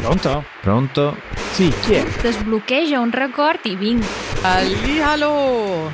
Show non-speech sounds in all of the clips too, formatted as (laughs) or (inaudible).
Pronto? Pronto? Sì, chi è? Desbloqueja un record i vinc. Hallihallo!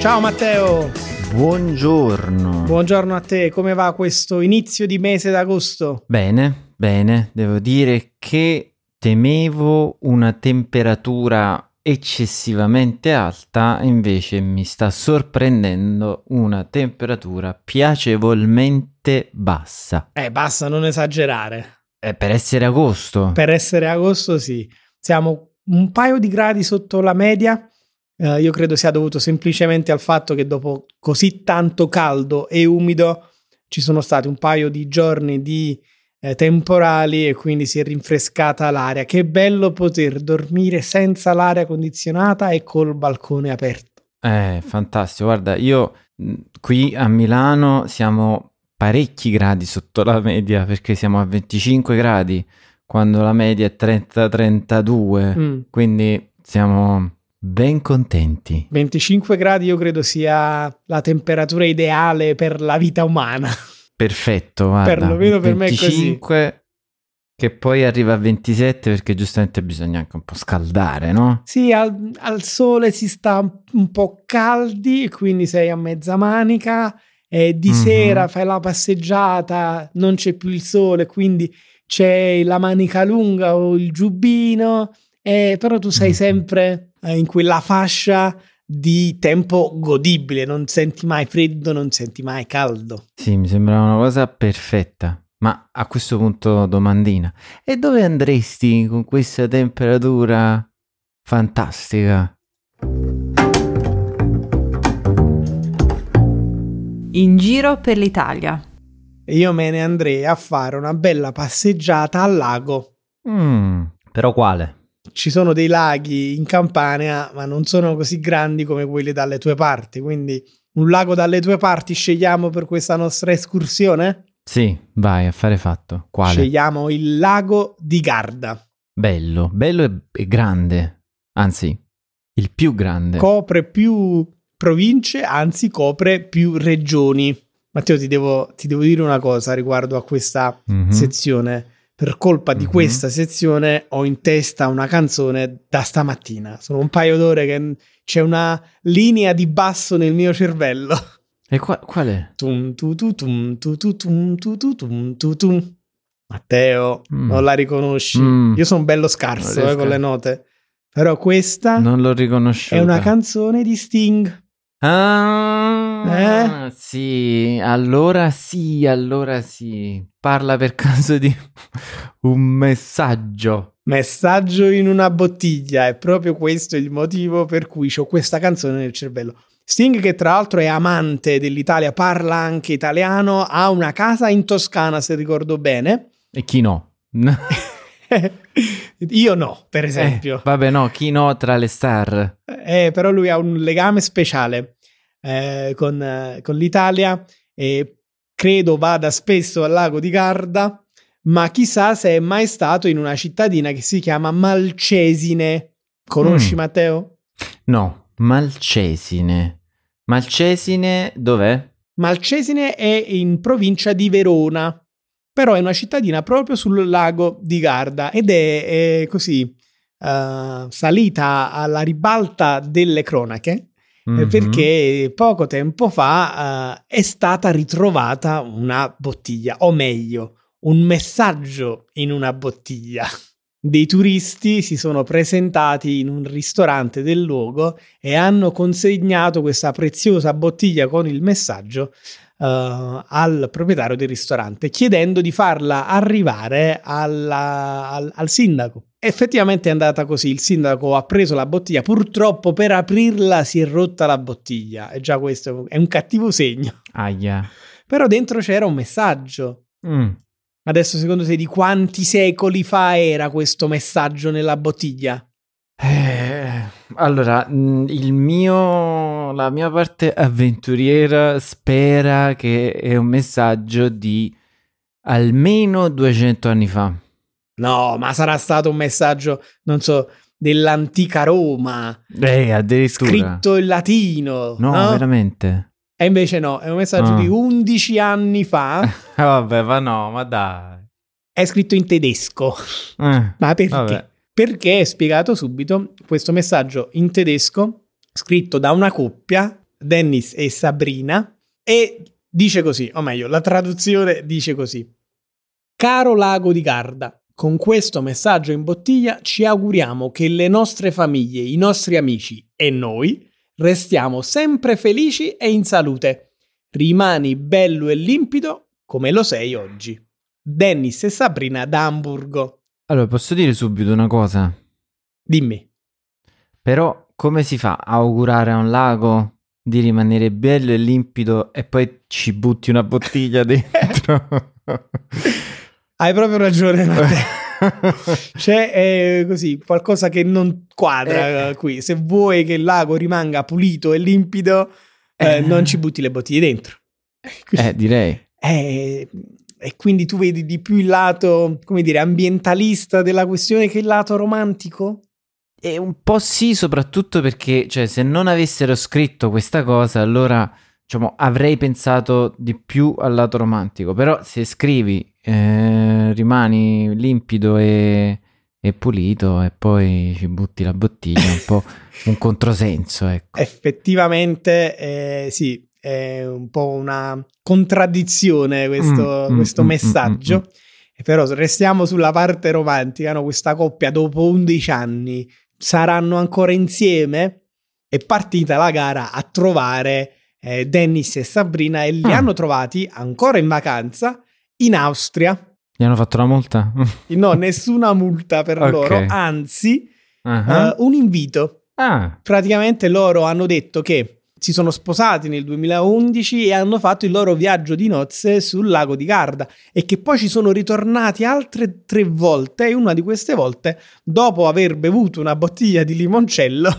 Ciao Matteo, Buongiorno. buongiorno a te, come va questo inizio di mese d'agosto? bene, bene. Devo dire che temevo una temperatura eccessivamente alta, invece mi sta sorprendendo una temperatura piacevolmente bassa. Eh, basta, non esagerare. Eh, per essere agosto. Per essere agosto sì, siamo un paio di gradi sotto la media. Eh, io credo sia dovuto semplicemente al fatto che dopo così tanto caldo e umido ci sono stati un paio di giorni di eh, temporali e quindi si è rinfrescata l'aria. Che bello poter dormire senza l'aria condizionata e col balcone aperto. Eh, fantastico. Guarda, io qui a Milano siamo parecchi gradi sotto la media perché siamo a 25 gradi quando la media è 30-32, Mm. quindi siamo ben contenti. 25 gradi io credo sia la temperatura ideale per la vita umana. Perfetto, guarda. Perlomeno per me è così. 25 che poi arriva a 27 perché giustamente bisogna anche un po' scaldare, no? Sì, al, al sole si sta un po' caldi, quindi sei a mezza manica. E di Mhm. sera fai la passeggiata, non c'è più il sole, quindi c'è la manica lunga o il giubbino. eh, però tu sei Mhm. sempre eh, in quella fascia di tempo godibile, non senti mai freddo, non senti mai caldo. Sì, mi sembra una cosa perfetta. Ma a questo punto domandina. E dove andresti con questa temperatura fantastica? In giro per l'Italia. E io me ne andrei a fare una bella passeggiata al lago. Mm, però quale? Ci sono dei laghi in Campania, ma non sono così grandi come quelli dalle tue parti. Quindi un lago dalle tue parti scegliamo per questa nostra escursione? Sì, vai, affare fatto. Quale? Scegliamo il lago di Garda. Bello, bello e, e grande. Anzi, il più grande. Copre più province, anzi copre più regioni. Matteo, ti devo, ti devo dire una cosa riguardo a questa Mhm. sezione. Per colpa di Mhm. questa sezione ho in testa una canzone da stamattina. Sono un paio d'ore che c'è una linea di basso nel mio cervello. E qua- qual è? Tum, tu, tu, tum, tu, tu, tum, tu, tu, tum, tu, tum. Matteo, Mm. non la riconosci? Mm. Io sono bello scarso eh, con le note. Però questa Non l'ho riconosciuta. è una canzone di Sting. Ah, Eh? sì, allora sì, allora sì. Parla per (laughs) caso di un messaggio. Messaggio in una bottiglia. È proprio questo il motivo per cui ho questa canzone nel cervello. Sting, che tra l'altro è amante dell'Italia, parla anche italiano, ha una casa in Toscana, se ricordo bene. E chi no? (laughs) Io no, per esempio. Eh, vabbè, no, chi no tra le star? Eh, però lui ha un legame speciale eh, con, con l'Italia e credo vada spesso al lago di Garda, ma chissà se è mai stato in una cittadina che si chiama Malcesine. Conosci Mm. Matteo? No, Malcesine. Malcesine dov'è? Malcesine è in provincia di Verona, però è una cittadina proprio sul lago di Garda ed è, è così eh, salita alla ribalta delle cronache Mhm. perché poco tempo fa eh, è stata ritrovata una bottiglia, o meglio, un messaggio in una bottiglia. Dei turisti si sono presentati in un ristorante del luogo e hanno consegnato questa preziosa bottiglia con il messaggio eh, al proprietario del ristorante, chiedendo di farla arrivare alla- al, al sindaco. Effettivamente è andata così, il sindaco ha preso la bottiglia, purtroppo per aprirla si è rotta la bottiglia, e già questo è un cattivo segno. Aia. Però dentro c'era un messaggio. Mm. Adesso secondo te di quanti secoli fa era questo messaggio nella bottiglia? Eh, allora, il mio, la mia parte avventuriera spera che è un messaggio di almeno 200 anni fa. No, ma sarà stato un messaggio, non so, dell'antica Roma, Eh, addirittura. scritto in latino. No, no? veramente. E invece no, è un messaggio Ah. di 11 anni fa, (laughs) vabbè, ma no, ma dai. è scritto in tedesco. Eh, Ma perché? vabbè. Perché è spiegato subito questo messaggio in tedesco, scritto da una coppia, Dennis e Sabrina, e dice così, o meglio, la traduzione dice così. Caro lago di Garda, con questo messaggio in bottiglia ci auguriamo che le nostre famiglie, i nostri amici e noi restiamo sempre felici e in salute. Rimani bello e limpido come lo sei oggi. Dennis e Sabrina da Hamburgo. Allora, posso dire subito una cosa? Dimmi. Però come si fa a augurare a un lago di rimanere bello e limpido e poi ci butti una bottiglia (laughs) dentro? (laughs) Hai proprio ragione. (laughs) C'è eh, così qualcosa che non quadra eh, qui. Se vuoi che il lago rimanga pulito e limpido, eh, Eh. non ci butti le bottiglie dentro. eh, direi. Eh, e quindi tu vedi di più il lato, come dire, ambientalista della questione che il lato romantico? E un po' sì, soprattutto perché, cioè, se non avessero scritto questa cosa, allora, diciamo, avrei pensato di più al lato romantico. Però se scrivi, eh, rimani limpido e, e pulito e poi ci butti la bottiglia, un po' (laughs) un controsenso, ecco. Effettivamente, eh, sì, è un po' una contraddizione questo, Mm, mm, questo mm, messaggio. mm, mm, E Però restiamo sulla parte romantica, no? Questa coppia dopo 11 anni saranno ancora insieme? È partita la gara a trovare eh, Dennis e Sabrina e li Ah. hanno trovati ancora in vacanza in Austria. Gli hanno fatto la multa? (laughs) No, nessuna multa per Ok. loro, anzi Ah. eh, un invito Ah. praticamente loro hanno detto che si sono sposati nel 2011 e hanno fatto il loro viaggio di nozze sul lago di Garda e che poi ci sono ritornati altre tre volte e una di queste volte dopo aver bevuto una bottiglia di limoncello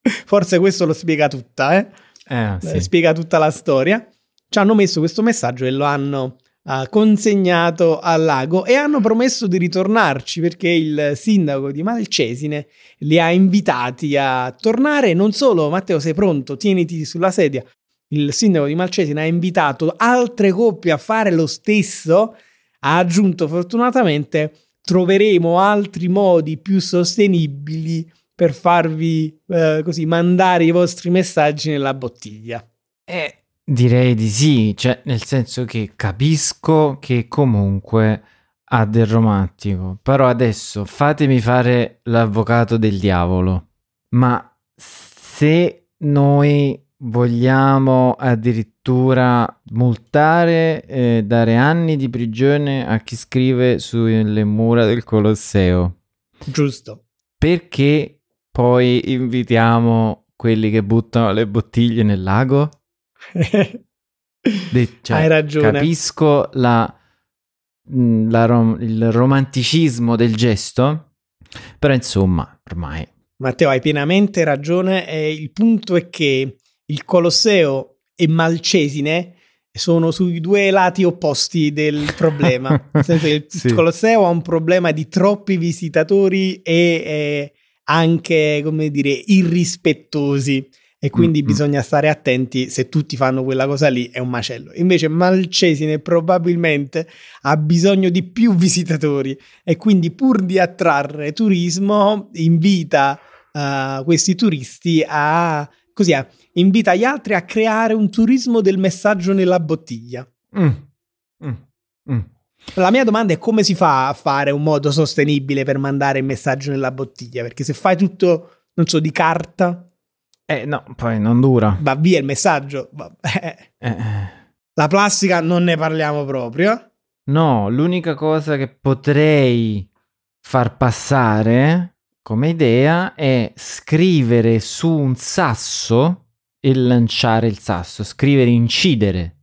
(laughs) forse questo lo spiega tutta? Eh, Eh, sì. spiega tutta la storia ci hanno messo questo messaggio e lo hanno eh, consegnato al lago e hanno promesso di ritornarci perché il sindaco di Malcesine li ha invitati a tornare. Non solo, Matteo, sei pronto? Tieniti sulla sedia. Il sindaco di Malcesine ha invitato altre coppie a fare lo stesso. Ha aggiunto, fortunatamente, troveremo altri modi più sostenibili per farvi eh, così mandare i vostri messaggi nella bottiglia. Eh, direi di sì, cioè nel senso che capisco che comunque ha del romantico, però adesso fatemi fare l'avvocato del diavolo, ma se noi vogliamo addirittura multare e dare anni di prigione a chi scrive sulle mura del Colosseo, Giusto. perché poi invitiamo quelli che buttano le bottiglie nel lago? (laughs) De- cioè, Hai ragione. Capisco la, mh, la rom- il romanticismo del gesto, però insomma, ormai. Matteo, hai pienamente ragione. E il punto è che il Colosseo e Malcesine sono sui due lati opposti del problema. (laughs) Nel senso che il Sì. Colosseo ha un problema di troppi visitatori e eh, anche, come dire, irrispettosi. E quindi Mm, mm. bisogna stare attenti se tutti fanno quella cosa lì, è un macello. Invece Malcesine probabilmente ha bisogno di più visitatori e quindi pur di attrarre turismo invita eh, questi turisti a così a- invita gli altri a creare un turismo del messaggio nella bottiglia. Mm, mm, mm. La mia domanda è come si fa a fare un modo sostenibile per mandare il messaggio nella bottiglia? Perché se fai tutto, non so, di carta, Eh no, poi non dura. va via il messaggio. Va- eh, Eh, La plastica non ne parliamo proprio. no, l'unica cosa che potrei far passare come idea è scrivere su un sasso e lanciare il sasso, scrivere, incidere.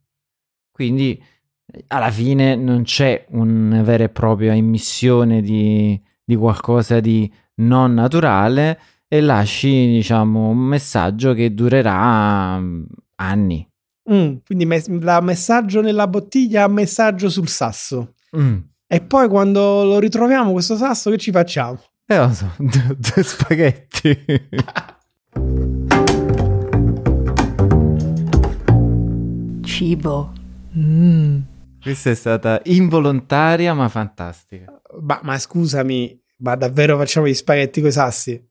Quindi alla fine non c'è una vera e propria immissione di, di qualcosa di non naturale e lasci, diciamo, un messaggio che durerà mm, anni. Mm, quindi mes- da messaggio nella bottiglia a messaggio sul sasso. Mm. E poi quando lo ritroviamo questo sasso, che ci facciamo? Eh, lo so, (laughs) due, due spaghetti. (laughs) Cibo. Mm. Questa è stata involontaria ma fantastica. Ma, ma scusami, ma davvero facciamo gli spaghetti coi sassi?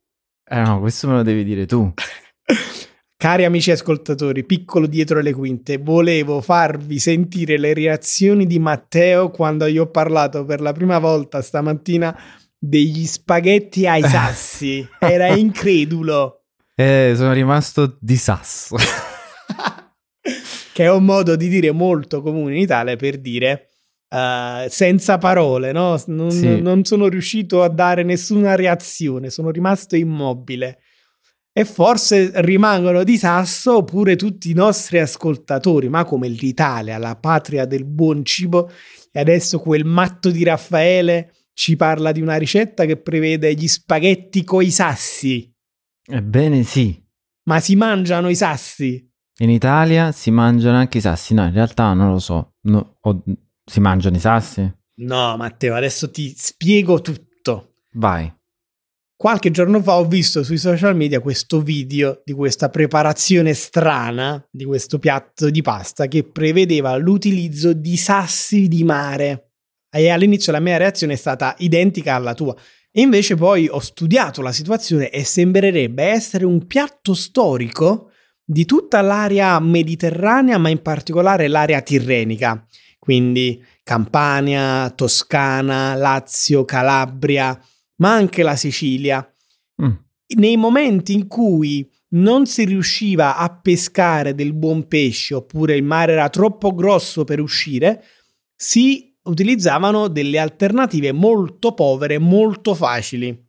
Eh no, questo me lo devi dire tu. (laughs) Cari amici ascoltatori, piccolo dietro le quinte, volevo farvi sentire le reazioni di Matteo quando gli ho parlato per la prima volta stamattina degli spaghetti ai (laughs) sassi. Era incredulo. Eh, sono rimasto di sasso. (laughs) che è un modo di dire molto comune in Italia per dire uh, senza parole, no? Non, Sì. non sono riuscito a dare nessuna reazione, sono rimasto immobile. E forse rimangono di sasso pure tutti i nostri ascoltatori, ma come l'Italia, la patria del buon cibo, e adesso quel matto di Raffaele ci parla di una ricetta che prevede gli spaghetti coi sassi. Ebbene sì, Ma si mangiano i sassi? in Italia si mangiano anche i sassi. No, in realtà non lo so. No, o- si mangiano i sassi? No, Matteo, adesso ti spiego tutto. Vai. Qualche giorno fa ho visto sui social media questo video di questa preparazione strana di questo piatto di pasta che prevedeva l'utilizzo di sassi di mare. E all'inizio la mia reazione è stata identica alla tua. E invece poi ho studiato la situazione e sembrerebbe essere un piatto storico di tutta l'area mediterranea, ma in particolare l'area tirrenica. Quindi Campania, Toscana, Lazio, Calabria, ma anche la Sicilia. Mm. Nei momenti in cui non si riusciva a pescare del buon pesce oppure il mare era troppo grosso per uscire, si utilizzavano delle alternative molto povere, molto facili.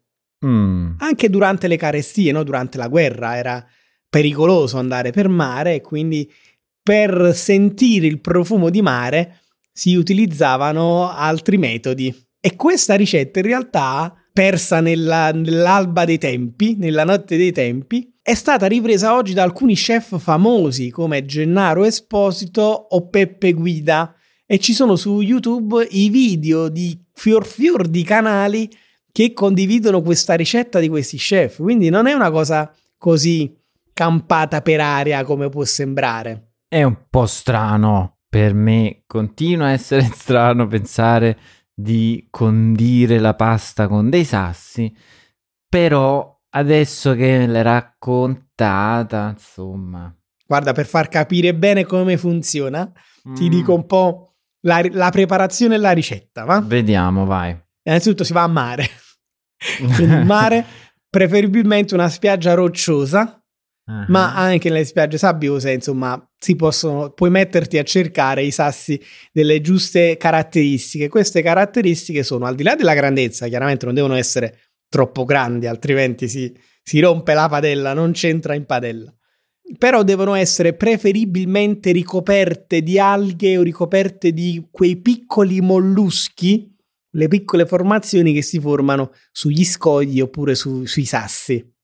Mm. Anche durante le carestie, no? durante la guerra, era pericoloso andare per mare e quindi per sentire il profumo di mare si utilizzavano altri metodi. E questa ricetta in realtà, persa nella- nell'alba dei tempi, nella notte dei tempi, è stata ripresa oggi da alcuni chef famosi come Gennaro Esposito o Peppe Guida e ci sono su YouTube i video di fior fior di canali che condividono questa ricetta di questi chef. Quindi non è una cosa così campata per aria come può sembrare. È un po' strano per me, continua a essere (laughs) strano pensare di condire la pasta con dei sassi, però adesso che me l'hai raccontata, insomma... Guarda, per far capire bene come funziona, ti mm, dico un po' la, la preparazione e la ricetta, va? Vediamo, vai. Innanzitutto si va a mare. (laughs) Quindi il mare, preferibilmente una spiaggia rocciosa, Ah. ma anche nelle spiagge sabbiose, insomma, si possono, puoi metterti a cercare i sassi delle giuste caratteristiche. Queste caratteristiche sono, al di là della grandezza, chiaramente non devono essere troppo grandi, altrimenti si, si rompe la padella, non c'entra in padella. Però devono essere preferibilmente ricoperte di alghe o ricoperte di quei piccoli molluschi, le piccole formazioni che si formano sugli scogli oppure su- sui sassi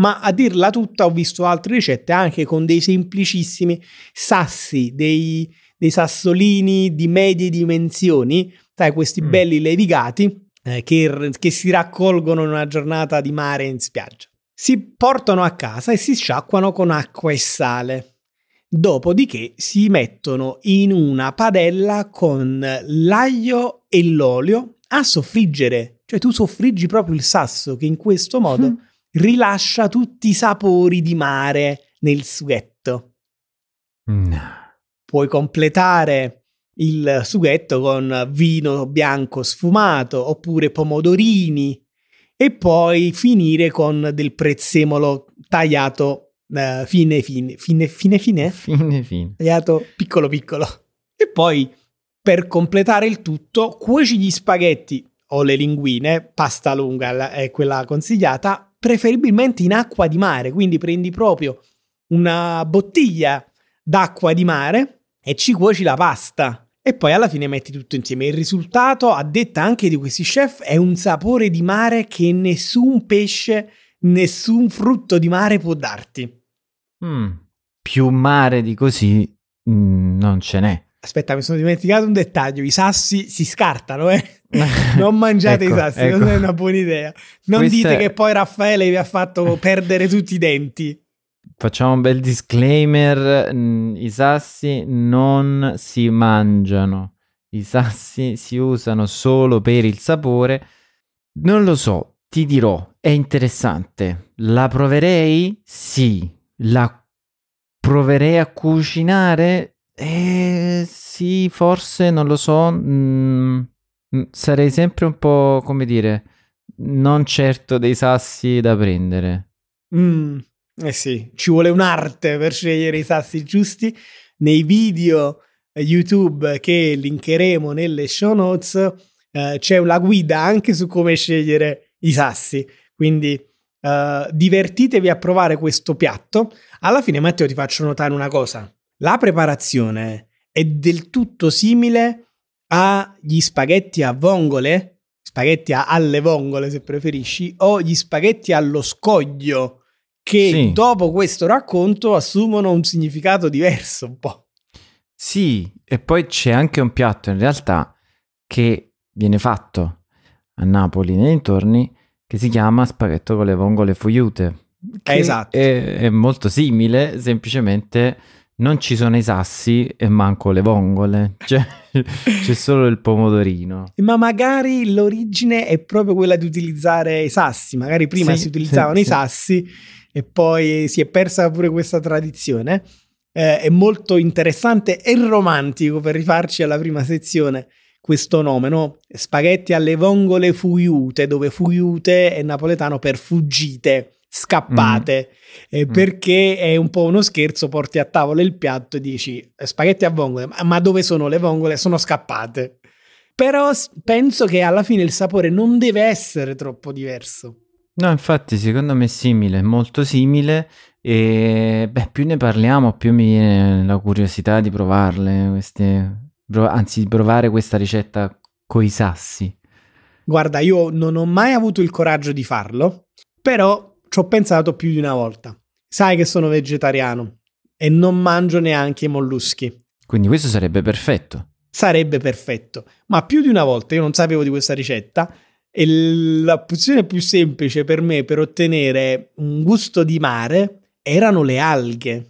ma a dirla tutta ho visto altre ricette anche con dei semplicissimi sassi, dei, dei sassolini di medie dimensioni, sai, questi Mm. belli levigati eh, che, che si raccolgono in una giornata di mare in spiaggia. Si portano a casa e si sciacquano con acqua e sale. Dopodiché si mettono in una padella con l'aglio e l'olio a soffriggere, cioè tu soffriggi proprio il sasso che in questo modo Mm. (laughs) rilascia tutti i sapori di mare nel sughetto. Mm. Puoi completare il sughetto con vino bianco sfumato oppure pomodorini e poi finire con del prezzemolo tagliato eh, fine fine fine fine fine Fine, fine. tagliato piccolo piccolo e poi per completare il tutto cuoci gli spaghetti o le linguine pasta lunga è quella consigliata preferibilmente in acqua di mare quindi prendi proprio una bottiglia d'acqua di mare e ci cuoci la pasta e poi alla fine metti tutto insieme il risultato a detta anche di questi chef è un sapore di mare che nessun pesce nessun frutto di mare può darti Mm. Più mare di così mm, non ce n'è. Aspetta, mi sono dimenticato un dettaglio. I sassi si scartano, eh? (laughs) Non mangiate Ecco, i sassi, ecco. non è una buona idea. Non Questa dite che poi Raffaele vi ha fatto perdere tutti i denti. Facciamo un bel disclaimer, mm, i sassi non si mangiano, i sassi si usano solo per il sapore. Non lo so, ti dirò, è interessante. La proverei? Sì. La proverei a cucinare? Eh, sì, forse, non lo so. mm, mm, sarei sempre un po', come dire, non certo dei sassi da prendere. Mm, eh sì, ci vuole un'arte per scegliere i sassi giusti. Nei video eh, YouTube che linkeremo nelle show notes eh, c'è una guida anche su come scegliere i sassi. Quindi eh, divertitevi a provare questo piatto. Alla fine, Matteo, ti faccio notare una cosa: la preparazione è del tutto simile agli spaghetti a vongole, spaghetti alle vongole se preferisci, o gli spaghetti allo scoglio che Sì. dopo questo racconto assumono un significato diverso un po'. Sì, e poi c'è anche un piatto in realtà che viene fatto a Napoli nei dintorni che si chiama spaghetto con le vongole fogliute. che Esatto. È, è molto simile, semplicemente non ci sono i sassi e manco le vongole, cioè (laughs) c'è solo il pomodorino. Ma magari l'origine è proprio quella di utilizzare i sassi, magari prima Sì, si utilizzavano sì, i sì. sassi e poi si è persa pure questa tradizione. Eh, è molto interessante e romantico per rifarci alla prima sezione questo nome, no? Spaghetti alle vongole fuiute, dove fuiute è napoletano per fuggite, scappate, eh, Mm. perché è un po' uno scherzo, porti a tavola il piatto e dici "Eh, spaghetti a vongole, ma- dove sono le vongole? Sono scappate. Però penso che alla fine il sapore non deve essere troppo diverso. No, infatti, secondo me è simile, molto simile. E beh, più ne parliamo, più mi viene la curiosità di provarle, queste, pro- anzi, di provare questa ricetta coi sassi. Guarda, io non ho mai avuto il coraggio di farlo, però ci ho pensato più di una volta. Sai che sono vegetariano e non mangio neanche i molluschi. Quindi questo sarebbe perfetto. Sarebbe perfetto, ma più di una volta io non sapevo di questa ricetta e l- la pozione più semplice per me per ottenere un gusto di mare erano le alghe.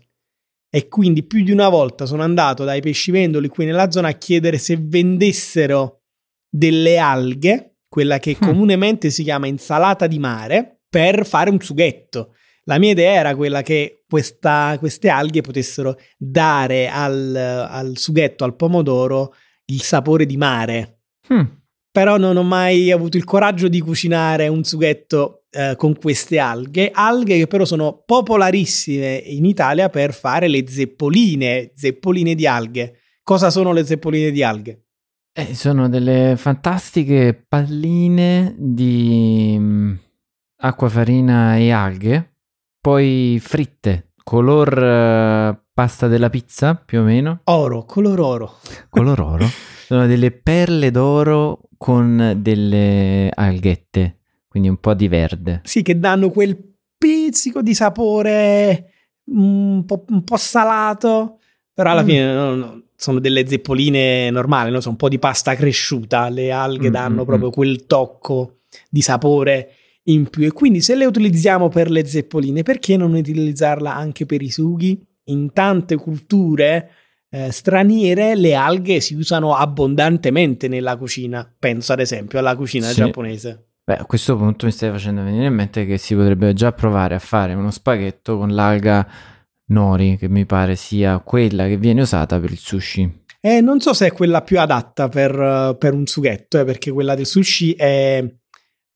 E quindi più di una volta sono andato dai pescivendoli qui nella zona a chiedere se vendessero delle alghe, quella che Mm. comunemente si chiama insalata di mare, per fare un sughetto. La mia idea era quella che questa- queste alghe potessero dare al, al sughetto, al pomodoro, il sapore di mare. Hmm. Però non ho mai avuto il coraggio di cucinare un sughetto eh, con queste alghe, alghe che però sono popolarissime in Italia per fare le zeppoline, zeppoline di alghe. Cosa sono le zeppoline di alghe? Eh, sono delle fantastiche palline di acqua, farina e alghe, poi fritte, color eh, pasta della pizza più o meno, Oro, color oro. color oro. (laughs) Sono delle perle d'oro con delle alghette, quindi un po' di verde. Sì, che danno quel pizzico di sapore un po', un po' salato, però alla Mm. fine no, no, sono delle zeppoline normali, no? sono un po' di pasta cresciuta, le alghe Mm, danno mm, proprio mm. quel tocco di sapore in più e quindi se le utilizziamo per le zeppoline, perché non utilizzarla anche per i sughi? In tante culture eh, straniere le alghe si usano abbondantemente nella cucina, penso ad esempio alla cucina Sì. giapponese. Beh, a questo punto mi stai facendo venire in mente che si potrebbe già provare a fare uno spaghetto con l'alga nori, che mi pare sia quella che viene usata per il sushi. Eh, non so se è quella più adatta per, eh, per un sughetto, eh, perché quella del sushi è-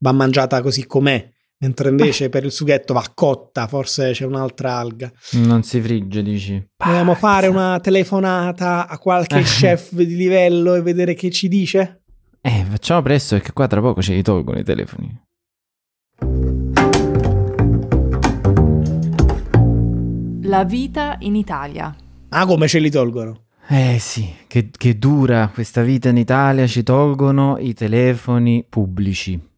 va mangiata così com'è, mentre invece per il sughetto va cotta, forse c'è un'altra alga. Non si frigge, dici? Vogliamo fare una telefonata a qualche chef di livello e vedere che ci dice? Eh, facciamo presto perché qua tra poco ce li tolgono i telefoni. La vita in Italia. Ah, come ce li tolgono? Eh sì, che, che dura questa vita in Italia, ci tolgono i telefoni pubblici.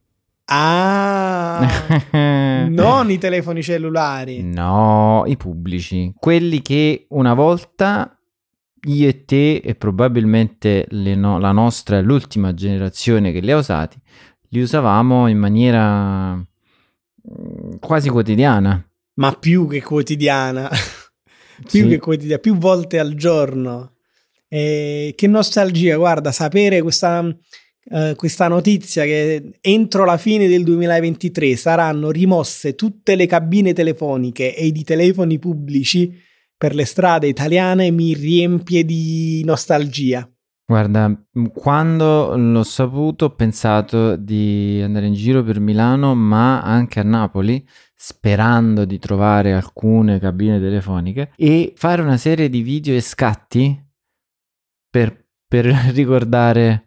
Ah, (laughs) non i telefoni cellulari. No, i pubblici. Quelli che una volta io e te e probabilmente no- la nostra è l'ultima generazione che li ha usati, li usavamo in maniera mm, quasi quotidiana. Ma più che quotidiana, (laughs) più Sì. che quotidiana, più volte al giorno. E che nostalgia, guarda, sapere questa, eh, questa notizia che entro la fine del 2023 saranno rimosse tutte le cabine telefoniche e i telefoni pubblici per le strade italiane mi riempie di nostalgia. Guarda, quando l'ho saputo ho pensato di andare in giro per Milano, ma anche a Napoli, sperando di trovare alcune cabine telefoniche e fare una serie di video e scatti per, per (laughs) ricordare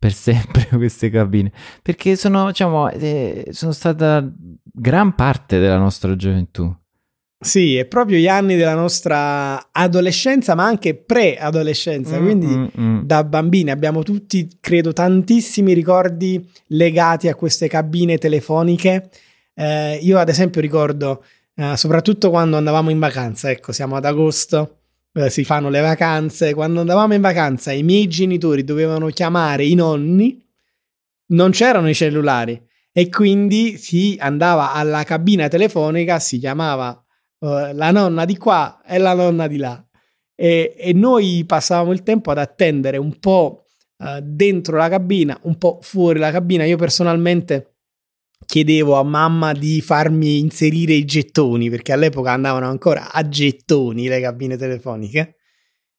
per sempre (laughs) queste cabine. Perché sono, diciamo, eh, sono stata gran parte della nostra gioventù. Sì, è proprio gli anni della nostra adolescenza, ma anche pre-adolescenza, quindi Mm, mm, mm. da bambini abbiamo tutti, credo, tantissimi ricordi legati a queste cabine telefoniche. Eh, io, ad esempio, ricordo, eh, soprattutto quando andavamo in vacanza, ecco, siamo ad agosto, si fanno le vacanze. Quando andavamo in vacanza, i miei genitori dovevano chiamare i nonni, non c'erano i cellulari e quindi si andava alla cabina telefonica, si chiamava eh, la nonna di qua e la nonna di là. E, e noi passavamo il tempo ad attendere un po' eh, dentro la cabina, un po' fuori la cabina. Io personalmente chiedevo a mamma di farmi inserire i gettoni perché all'epoca andavano ancora a gettoni le cabine telefoniche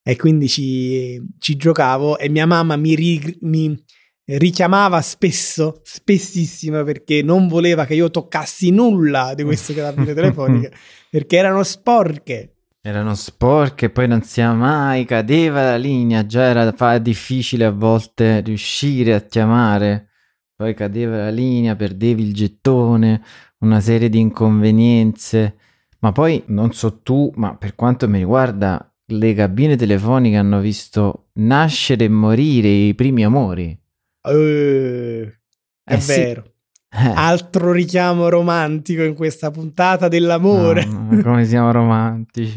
e quindi ci, ci giocavo e mia mamma mi, ri- mi richiamava spesso, spessissimo perché non voleva che io toccassi nulla di queste (laughs) cabine telefoniche perché erano sporche. Erano sporche, poi non sia mai, cadeva la linea, già era difficile a volte riuscire a chiamare, poi cadeva la linea, perdevi il gettone, una serie di inconvenienze, ma poi non so tu, ma per quanto mi riguarda, le cabine telefoniche hanno visto nascere e morire i primi amori. Eh, è Eh sì. vero. Eh, Altro richiamo romantico in questa puntata dell'amore. mamma, come siamo (laughs) romantici.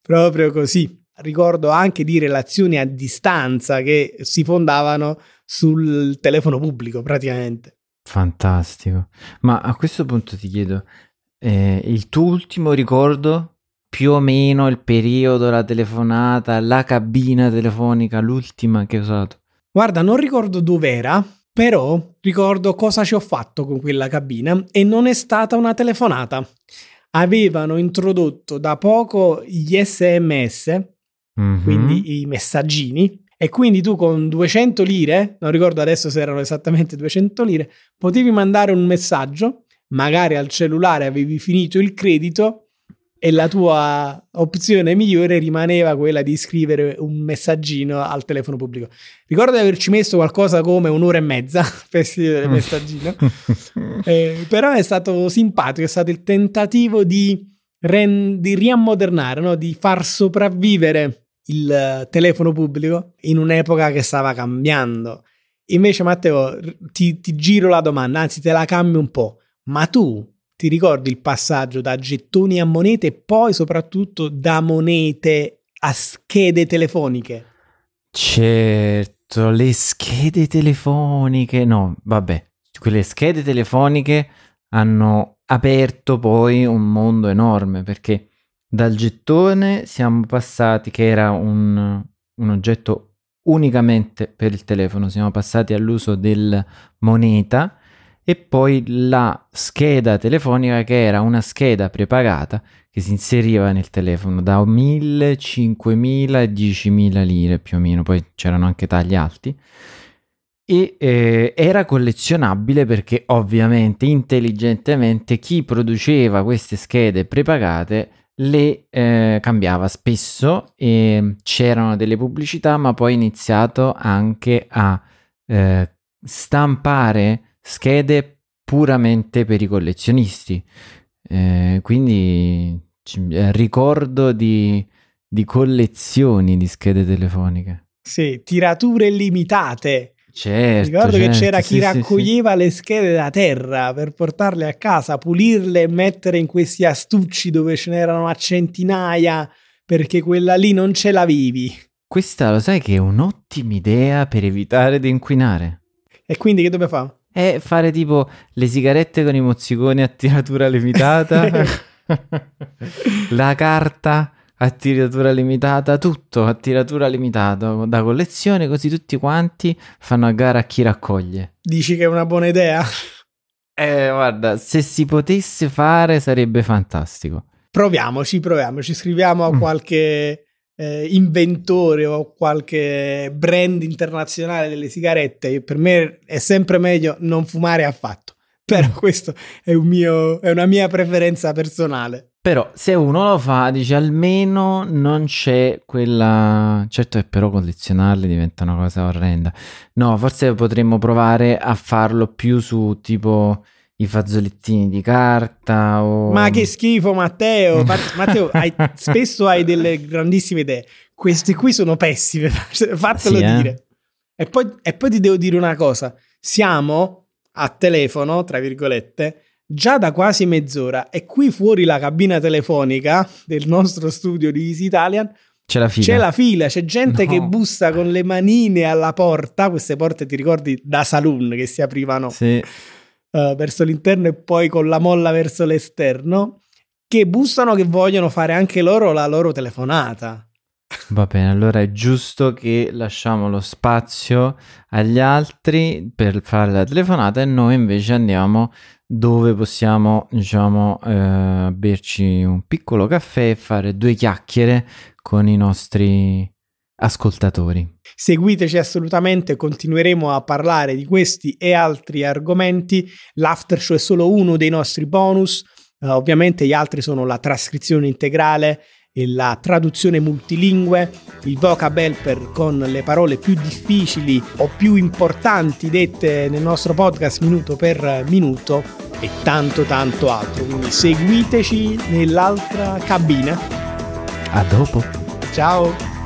Proprio così. Ricordo anche di relazioni a distanza che si fondavano sul telefono pubblico praticamente. Fantastico. Ma a questo punto ti chiedo, eh, il tuo ultimo ricordo, più o meno il periodo, la telefonata, la cabina telefonica, l'ultima che hai usato? Guarda, non ricordo dov'era, però ricordo cosa ci ho fatto con quella cabina e non è stata una telefonata. Avevano introdotto da poco gli SMS, Mhm. quindi i messaggini, e quindi tu con 200 lire, non ricordo adesso se erano esattamente 200 lire, potevi mandare un messaggio, magari al cellulare avevi finito il credito e la tua opzione migliore rimaneva quella di scrivere un messaggino al telefono pubblico. Ricordo di averci messo qualcosa come un'ora e mezza (laughs) per scrivere il messaggino. (laughs) Eh, però è stato simpatico, è stato il tentativo di, ren- di riammodernare, no? di far sopravvivere il eh, telefono pubblico in un'epoca che stava cambiando. Invece, Matteo, ti, ti giro la domanda, anzi te la cambio un po'. Ma tu ti ricordi il passaggio da gettoni a monete e poi soprattutto da monete a schede telefoniche? Certo, le schede telefoniche, no, vabbè, quelle schede telefoniche hanno aperto poi un mondo enorme perché dal gettone siamo passati, che era un, un oggetto unicamente per il telefono, siamo passati all'uso del moneta e poi la scheda telefonica che era una scheda prepagata che si inseriva nel telefono da 1000, 5000 e 10.000 lire più o meno, poi c'erano anche tagli alti. E eh, era collezionabile perché ovviamente intelligentemente chi produceva queste schede prepagate le eh, cambiava spesso e c'erano delle pubblicità ma poi ha iniziato anche a eh, stampare schede puramente per i collezionisti eh, quindi ci- eh, ricordo di, di collezioni di schede telefoniche Sì, tirature limitate. Certo Ricordo che certo, c'era sì, chi sì, sì. raccoglieva le schede da terra per portarle a casa, pulirle e mettere in questi astucci dove ce n'erano a centinaia perché quella lì non ce l'avevi. Questa lo sai che è un'ottima idea per evitare di inquinare. E quindi che dobbiamo fare? È fare tipo le sigarette con i mozziconi a tiratura limitata, (laughs) la carta a tiratura limitata, tutto a tiratura limitata da collezione, così tutti quanti fanno a gara a chi raccoglie. Dici che è una buona idea? (laughs) Eh, guarda, se si potesse fare sarebbe fantastico. Proviamoci, proviamoci, scriviamo a Mm. qualche eh, inventore o qualche brand internazionale delle sigarette. Per me è sempre meglio non fumare affatto. (laughs) Però questo è, un mio, è una mia preferenza personale. Però se uno lo fa, dice almeno non c'è quella... Certo che però collezionarli diventa una cosa orrenda. No, forse potremmo provare a farlo più su tipo i fazzolettini di carta o... (laughs) Ma che schifo, Matteo! (laughs) Matt- Matteo, hai- spesso hai delle grandissime idee. Queste qui sono pessime, (laughs) fatelo Sì, eh? dire. E poi, e poi ti devo dire una cosa: siamo a telefono, tra virgolette, già da quasi mezz'ora. E qui fuori la cabina telefonica del nostro studio di Easy Italian C'è la fila. c'è la fila, c'è gente No. che bussa con le manine alla porta. Queste porte, ti ricordi, da saloon che si aprivano Sì. eh, verso l'interno e poi con la molla verso l'esterno, che bussano che vogliono fare anche loro la loro telefonata. Va bene, allora è giusto che lasciamo lo spazio agli altri per fare la telefonata e noi invece andiamo dove possiamo, diciamo, eh, berci un piccolo caffè e fare due chiacchiere con i nostri ascoltatori. Seguiteci assolutamente, continueremo a parlare di questi e altri argomenti. L'after show è solo uno dei nostri bonus. Eh, ovviamente gli altri sono la trascrizione integrale la traduzione multilingue, il vocab helper con le parole più difficili o più importanti dette nel nostro podcast minuto per minuto e tanto tanto altro. Quindi seguiteci nell'altra cabina. A dopo! Ciao!